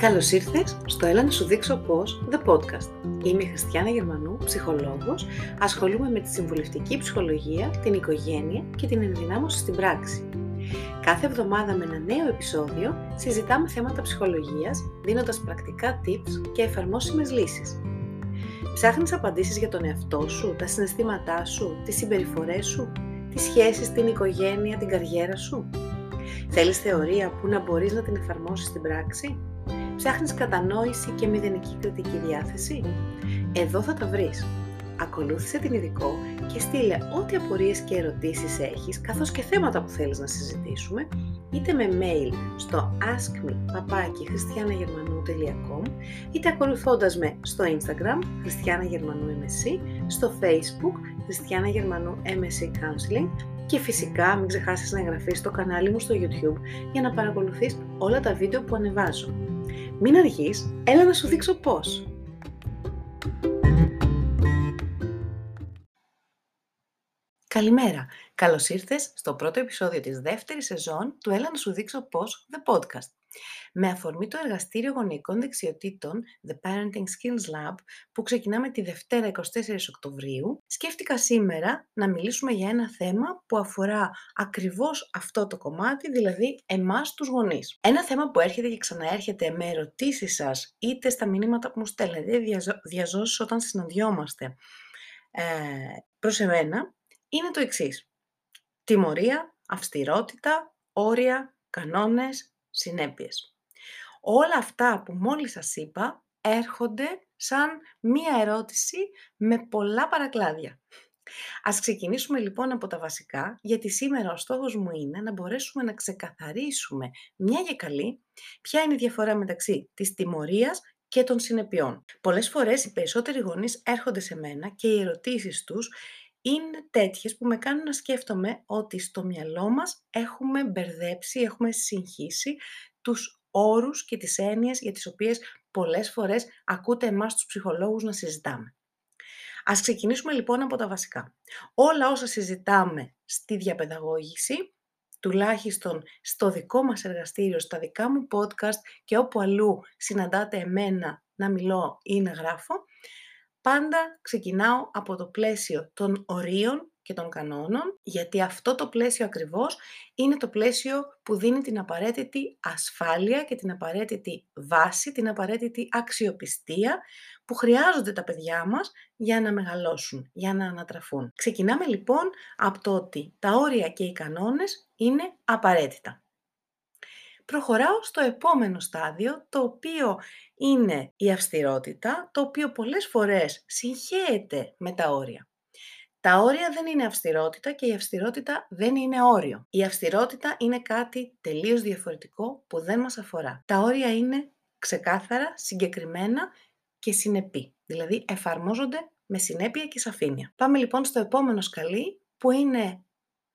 Καλώς ήρθες στο Έλα να σου δείξω πώς The Podcast. Είμαι η Χριστιάνα Γερμανού, ψυχολόγος, ασχολούμαι με τη συμβουλευτική ψυχολογία, την οικογένεια και την ενδυνάμωση στην πράξη. Κάθε εβδομάδα με ένα νέο επεισόδιο συζητάμε θέματα ψυχολογίας, δίνοντας πρακτικά tips και εφαρμόσιμες λύσεις. Ψάχνεις απαντήσεις για τον εαυτό σου, τα συναισθήματά σου, τις συμπεριφορές σου, τις σχέσεις, την οικογένεια, την καριέρα σου; Θέλεις θεωρία που να μπορείς να την εφαρμόσεις στην πράξη; Ψάχνεις κατανόηση και μηδενική κριτική διάθεση; Εδώ θα τα βρεις. Ακολούθησε την ειδικό και στείλε ό,τι απορίες και ερωτήσεις έχεις, καθώς και θέματα που θέλεις να συζητήσουμε, είτε με mail στο askme.christianagερμανού.com είτε ακολουθώντας με στο Instagram Χριστιάνα Γερμανού MSC, στο Facebook Χριστιάνα Γερμανού MSC Counseling και φυσικά μην ξεχάσεις να εγγραφείς στο κανάλι μου στο YouTube για να παρακολουθείς όλα τα βίντεο που ανεβάζω. Μην αργείς, έλα να σου δείξω πώς. Καλημέρα! Καλώς ήρθες στο πρώτο επεισόδιο της δεύτερης σεζόν του Έλα να σου δείξω πώς The Podcast. Με αφορμή το εργαστήριο γονεϊκών δεξιοτήτων The Parenting Skills Lab που ξεκινάμε τη Δευτέρα 24 Οκτωβρίου, σκέφτηκα σήμερα να μιλήσουμε για ένα θέμα που αφορά ακριβώς αυτό το κομμάτι, δηλαδή εμάς τους γονείς. Ένα θέμα που έρχεται και ξαναέρχεται με ερωτήσεις σας, είτε στα μηνύματα που μου στέλνετε, διαζώσεις όταν συναντιόμαστε ε, προς εμένα, είναι το εξής. Τιμωρία, αυστηρότητα, όρια, κανόνες, συνέπειες. Όλα αυτά που μόλις σας είπα έρχονται σαν μία ερώτηση με πολλά παρακλάδια. Ας ξεκινήσουμε λοιπόν από τα βασικά, γιατί σήμερα ο στόχος μου είναι να μπορέσουμε να ξεκαθαρίσουμε μια για καλή ποια είναι η διαφορά μεταξύ της τιμωρίας και των συνεπειών. Πολλές φορές οι περισσότεροι γονείς έρχονται σε μένα και οι ερωτήσεις τους είναι τέτοιες που με κάνουν να σκέφτομαι ότι στο μυαλό μας έχουμε μπερδέψει, έχουμε συγχύσει τους όρους και τις έννοιες για τις οποίες πολλές φορές ακούτε εμάς τους ψυχολόγους να συζητάμε. Ας ξεκινήσουμε λοιπόν από τα βασικά. Όλα όσα συζητάμε στη διαπαιδαγώγηση, τουλάχιστον στο δικό μας εργαστήριο, στα δικά μου podcast και όπου αλλού συναντάτε εμένα να μιλώ ή να γράφω, πάντα ξεκινάω από το πλαίσιο των ορίων και των κανόνων, γιατί αυτό το πλαίσιο ακριβώς είναι το πλαίσιο που δίνει την απαραίτητη ασφάλεια και την απαραίτητη βάση, την απαραίτητη αξιοπιστία που χρειάζονται τα παιδιά μας για να μεγαλώσουν, για να ανατραφούν. Ξεκινάμε λοιπόν από το ότι τα όρια και οι κανόνες είναι απαραίτητα. Προχωράω στο επόμενο στάδιο, το οποίο είναι η αυστηρότητα, το οποίο πολλές φορές συγχέεται με τα όρια. Τα όρια δεν είναι αυστηρότητα και η αυστηρότητα δεν είναι όριο. Η αυστηρότητα είναι κάτι τελείως διαφορετικό που δεν μας αφορά. Τα όρια είναι ξεκάθαρα, συγκεκριμένα και συνεπή. Δηλαδή εφαρμόζονται με συνέπεια και σαφήνεια. Πάμε λοιπόν στο επόμενο σκαλί που είναι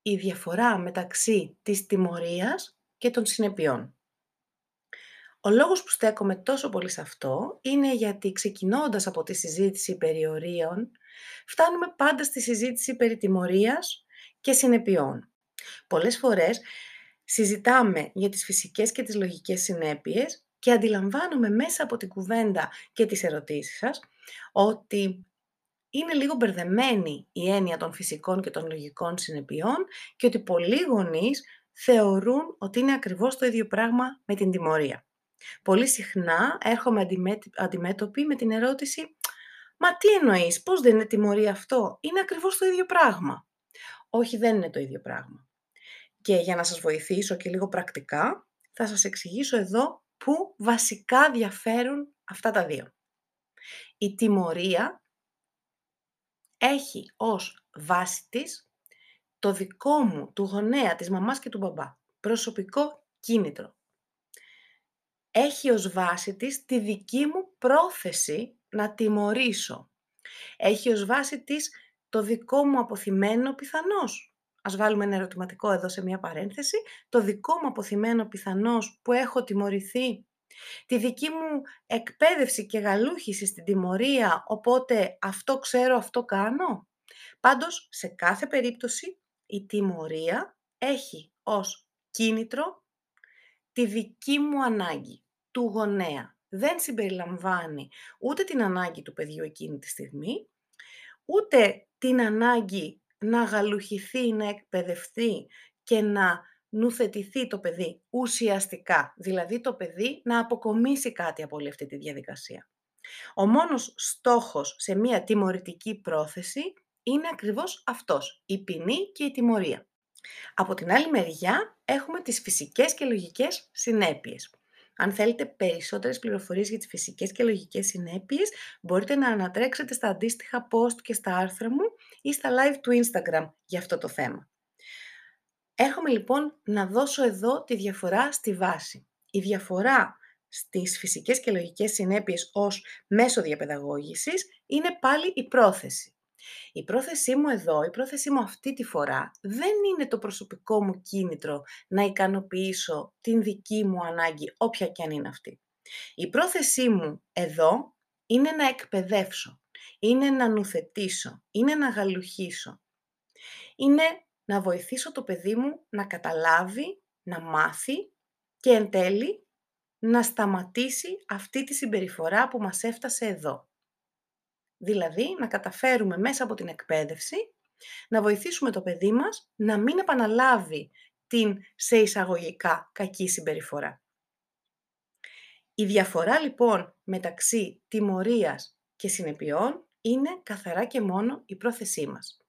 η διαφορά μεταξύ της τιμωρίας και των συνεπειών. Ο λόγος που στέκομαι τόσο πολύ σε αυτό είναι γιατί ξεκινώντας από τη συζήτηση περί ορίων, φτάνουμε πάντα στη συζήτηση περί τιμωρίας και συνεπειών. Πολλές φορές συζητάμε για τις φυσικές και τις λογικές συνέπειες και αντιλαμβάνομαι μέσα από την κουβέντα και τις ερωτήσεις σας ότι είναι λίγο μπερδεμένη η έννοια των φυσικών και των λογικών συνεπειών και ότι πολλοί γονείς θεωρούν ότι είναι ακριβώς το ίδιο πράγμα με την τιμωρία. Πολύ συχνά έρχομαι αντιμέτωπη με την ερώτηση «Μα τι εννοείς, πώς δεν είναι τιμωρία αυτό, είναι ακριβώς το ίδιο πράγμα». Όχι, δεν είναι το ίδιο πράγμα. Και για να σας βοηθήσω και λίγο πρακτικά, θα σας εξηγήσω εδώ πού βασικά διαφέρουν αυτά τα δύο. Η τιμωρία έχει ως βάση της το δικό μου, του γονέα, της μαμάς και του μπαμπά. Προσωπικό κίνητρο έχει ως βάση της τη δική μου πρόθεση να τιμωρήσω. Έχει ως βάση της το δικό μου αποθυμένο πιθανώς. Ας βάλουμε ένα ερωτηματικό εδώ σε μια παρένθεση. Το δικό μου αποθυμένο πιθανώς που έχω τιμωρηθεί. Τη δική μου εκπαίδευση και γαλούχηση στην τιμωρία, οπότε αυτό ξέρω, αυτό κάνω. Πάντως, σε κάθε περίπτωση, η τιμωρία έχει ως κίνητρο τη δική μου ανάγκη του γονέα. δεν συμπεριλαμβάνει ούτε την ανάγκη του παιδιού εκείνη τη στιγμή, ούτε την ανάγκη να γαλουχηθεί, να εκπαιδευτεί και να νουθετηθεί το παιδί ουσιαστικά, δηλαδή το παιδί να αποκομίσει κάτι από όλη αυτή τη διαδικασία. Ο μόνος στόχος σε μία τιμωρητική πρόθεση είναι ακριβώς αυτός, η ποινή και η τιμωρία. Από την άλλη μεριά έχουμε τις φυσικές και λογικές συνέπειες. Αν θέλετε περισσότερες πληροφορίες για τις φυσικές και λογικές συνέπειες, μπορείτε να ανατρέξετε στα αντίστοιχα post και στα άρθρα μου ή στα live του Instagram για αυτό το θέμα. Έρχομαι λοιπόν να δώσω εδώ τη διαφορά στη βάση. Η διαφορά στις φυσικές και λογικές συνέπειες ως μέσο διαπαιδαγώγησης είναι πάλι η πρόθεση. Η πρόθεσή μου εδώ, η πρόθεσή μου αυτή τη φορά δεν είναι το προσωπικό μου κίνητρο να ικανοποιήσω την δική μου ανάγκη, όποια και αν είναι αυτή. Η πρόθεσή μου εδώ είναι να εκπαιδεύσω, είναι να νουθετήσω, είναι να γαλουχίσω. Είναι να βοηθήσω το παιδί μου να καταλάβει, να μάθει και εν τέλει να σταματήσει αυτή τη συμπεριφορά που μας έφτασε εδώ. Δηλαδή, να καταφέρουμε μέσα από την εκπαίδευση να βοηθήσουμε το παιδί μας να μην επαναλάβει την σε εισαγωγικά κακή συμπεριφορά. Η διαφορά λοιπόν μεταξύ τιμωρίας και συνεπειών είναι καθαρά και μόνο η πρόθεσή μας.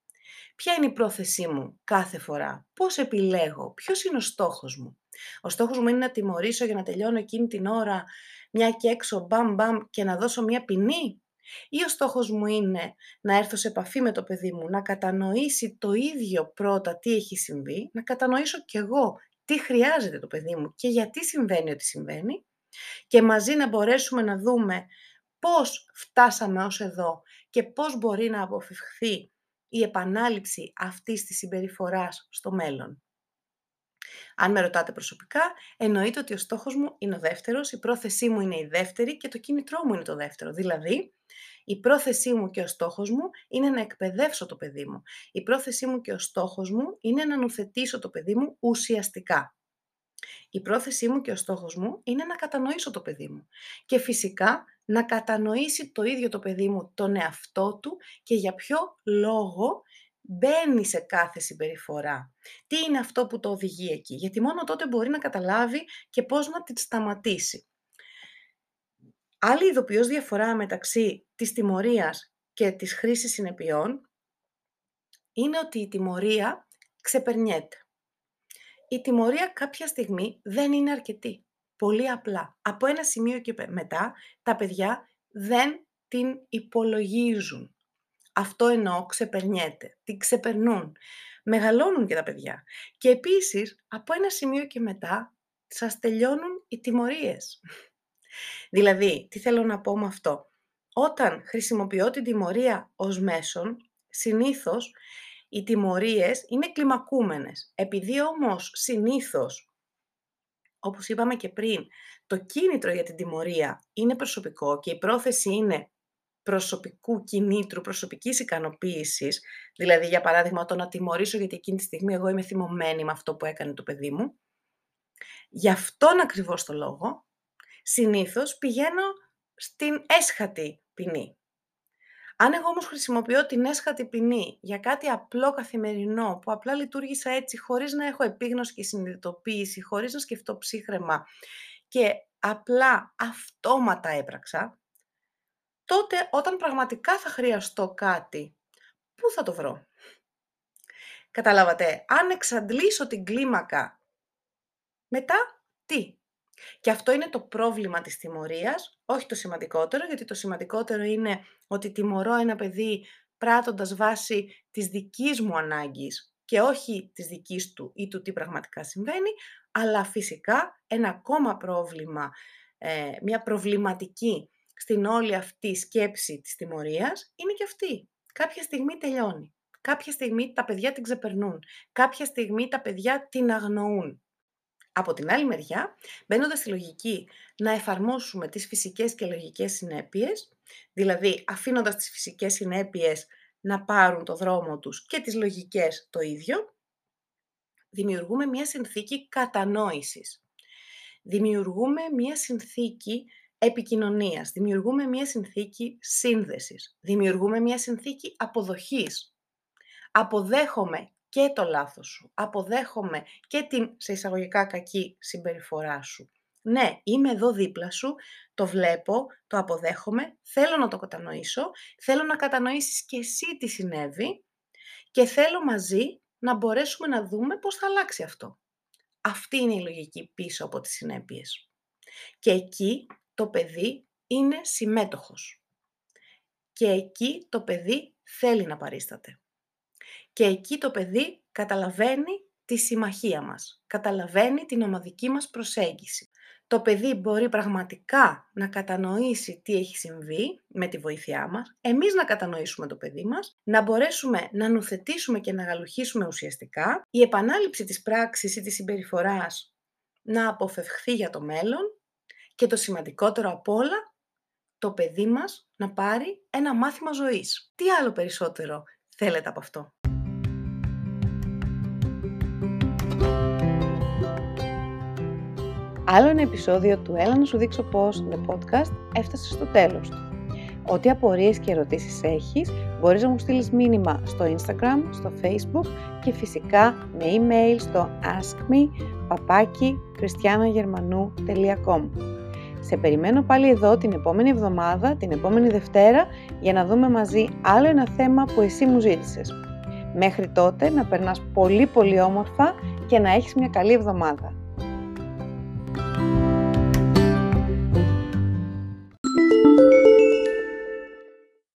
Ποια είναι η πρόθεσή μου κάθε φορά, πώς επιλέγω, ποιος είναι ο στόχος μου; Ο στόχος μου είναι να τιμωρήσω για να τελειώνω εκείνη την ώρα μια και έξω μπαμ μπαμ και να δώσω μια ποινή; Ή ο στόχος μου είναι να έρθω σε επαφή με το παιδί μου, να κατανοήσει το ίδιο πρώτα τι έχει συμβεί, να κατανοήσω κι εγώ τι χρειάζεται το παιδί μου και γιατί συμβαίνει ό,τι συμβαίνει και μαζί να μπορέσουμε να δούμε πώς φτάσαμε ως εδώ και πώς μπορεί να αποφευχθεί η επανάληψη αυτής της συμπεριφοράς στο μέλλον. Αν με ρωτάτε προσωπικά, εννοείται ότι ο στόχος μου είναι ο δεύτερος, η πρόθεσή μου είναι η δεύτερη και το κίνητρό μου είναι το δεύτερο. Δηλαδή, η πρόθεσή μου και ο στόχος μου είναι να εκπαιδεύσω το παιδί μου. Η πρόθεσή μου και ο στόχος μου είναι να νουθετήσω το παιδί μου ουσιαστικά. Η πρόθεσή μου και ο στόχος μου είναι να κατανοήσω το παιδί μου. Και φυσικά να κατανοήσει το ίδιο το παιδί μου τον εαυτό του και για ποιο λόγο μπαίνει σε κάθε συμπεριφορά. Τι είναι αυτό που το οδηγεί εκεί; Γιατί μόνο τότε μπορεί να καταλάβει και πώς να την σταματήσει. Άλλη ειδοποιώς διαφορά μεταξύ της τιμωρίας και της χρήσης συνεπειών είναι ότι η τιμωρία ξεπερνιέται. Η τιμωρία κάποια στιγμή δεν είναι αρκετή. Πολύ απλά. Από ένα σημείο και μετά τα παιδιά δεν την υπολογίζουν. Αυτό εννοώ ξεπερνιέται. Την ξεπερνούν. Μεγαλώνουν και τα παιδιά. Και επίσης από ένα σημείο και μετά σας τελειώνουν οι τιμωρίες. Δηλαδή, τι θέλω να πω με αυτό. Όταν χρησιμοποιώ την τιμωρία ως μέσον, συνήθως οι τιμωρίες είναι κλιμακούμενες. Επειδή όμως συνήθως, όπως είπαμε και πριν, το κίνητρο για την τιμωρία είναι προσωπικό και η πρόθεση είναι προσωπικού κινήτρου, προσωπικής ικανοποίησης, δηλαδή για παράδειγμα το να τιμωρήσω γιατί εκείνη τη στιγμή εγώ είμαι θυμωμένη με αυτό που έκανε το παιδί μου, γι' αυτόν ακριβώς το λόγο συνήθως πηγαίνω στην έσχατη ποινή. Αν εγώ όμως χρησιμοποιώ την έσχατη ποινή για κάτι απλό καθημερινό που απλά λειτουργήσα έτσι χωρίς να έχω επίγνωση και συνειδητοποίηση, χωρίς να σκεφτώ ψύχρεμα και απλά αυτόματα έπραξα, τότε όταν πραγματικά θα χρειαστώ κάτι, πού θα το βρω; Καταλάβατε, αν εξαντλήσω την κλίμακα, μετά τι, και αυτό είναι το πρόβλημα της τιμωρίας, όχι το σημαντικότερο, γιατί το σημαντικότερο είναι ότι τιμωρώ ένα παιδί πράττοντας βάση της δικής μου ανάγκης και όχι της δικής του ή του τι πραγματικά συμβαίνει, αλλά φυσικά ένα ακόμα πρόβλημα, ε, μια προβληματική στην όλη αυτή σκέψη της τιμωρίας είναι και αυτή. Κάποια στιγμή τελειώνει. Κάποια στιγμή τα παιδιά την ξεπερνούν. Κάποια στιγμή τα παιδιά την αγνοούν. Από την άλλη μεριά, μπαίνοντας στη λογική να εφαρμόσουμε τις φυσικές και λογικές συνέπειες, δηλαδή αφήνοντας τις φυσικές συνέπειες να πάρουν το δρόμο τους και τις λογικές το ίδιο, δημιουργούμε μια συνθήκη κατανόησης. Δημιουργούμε μια συνθήκη επικοινωνίας, δημιουργούμε μια συνθήκη σύνδεσης, δημιουργούμε μια συνθήκη αποδοχής. Αποδέχομαι και το λάθος σου, αποδέχομαι και την σε εισαγωγικά κακή συμπεριφορά σου. Ναι, είμαι εδώ δίπλα σου, το βλέπω, το αποδέχομαι, θέλω να το κατανοήσω, θέλω να κατανοήσεις και εσύ τι συνέβη και θέλω μαζί να μπορέσουμε να δούμε πώς θα αλλάξει αυτό. Αυτή είναι η λογική πίσω από τις συνέπειες. Και εκεί το παιδί είναι συμμέτοχος. Και εκεί το παιδί θέλει να παρίσταται. Και εκεί το παιδί καταλαβαίνει τη συμμαχία μας, καταλαβαίνει την ομαδική μας προσέγγιση. Το παιδί μπορεί πραγματικά να κατανοήσει τι έχει συμβεί με τη βοήθειά μας, εμείς να κατανοήσουμε το παιδί μας, να μπορέσουμε να νουθετήσουμε και να γαλουχίσουμε ουσιαστικά, η επανάληψη της πράξης ή της συμπεριφοράς να αποφευχθεί για το μέλλον και το σημαντικότερο απ' όλα, το παιδί μας να πάρει ένα μάθημα ζωής. Τι άλλο περισσότερο θέλετε από αυτό; Άλλο ένα επεισόδιο του «Έλα να σου δείξω πώς» The Podcast έφτασε στο τέλος του. Ό,τι απορίες και ερωτήσεις έχεις, μπορείς να μου στείλεις μήνυμα στο Instagram, στο Facebook και φυσικά με email στο askme.christianagermanou.com Σε περιμένω πάλι εδώ την επόμενη εβδομάδα, την επόμενη Δευτέρα, για να δούμε μαζί άλλο ένα θέμα που εσύ μου ζήτησες. Μέχρι τότε να περνάς πολύ πολύ όμορφα και να έχεις μια καλή εβδομάδα.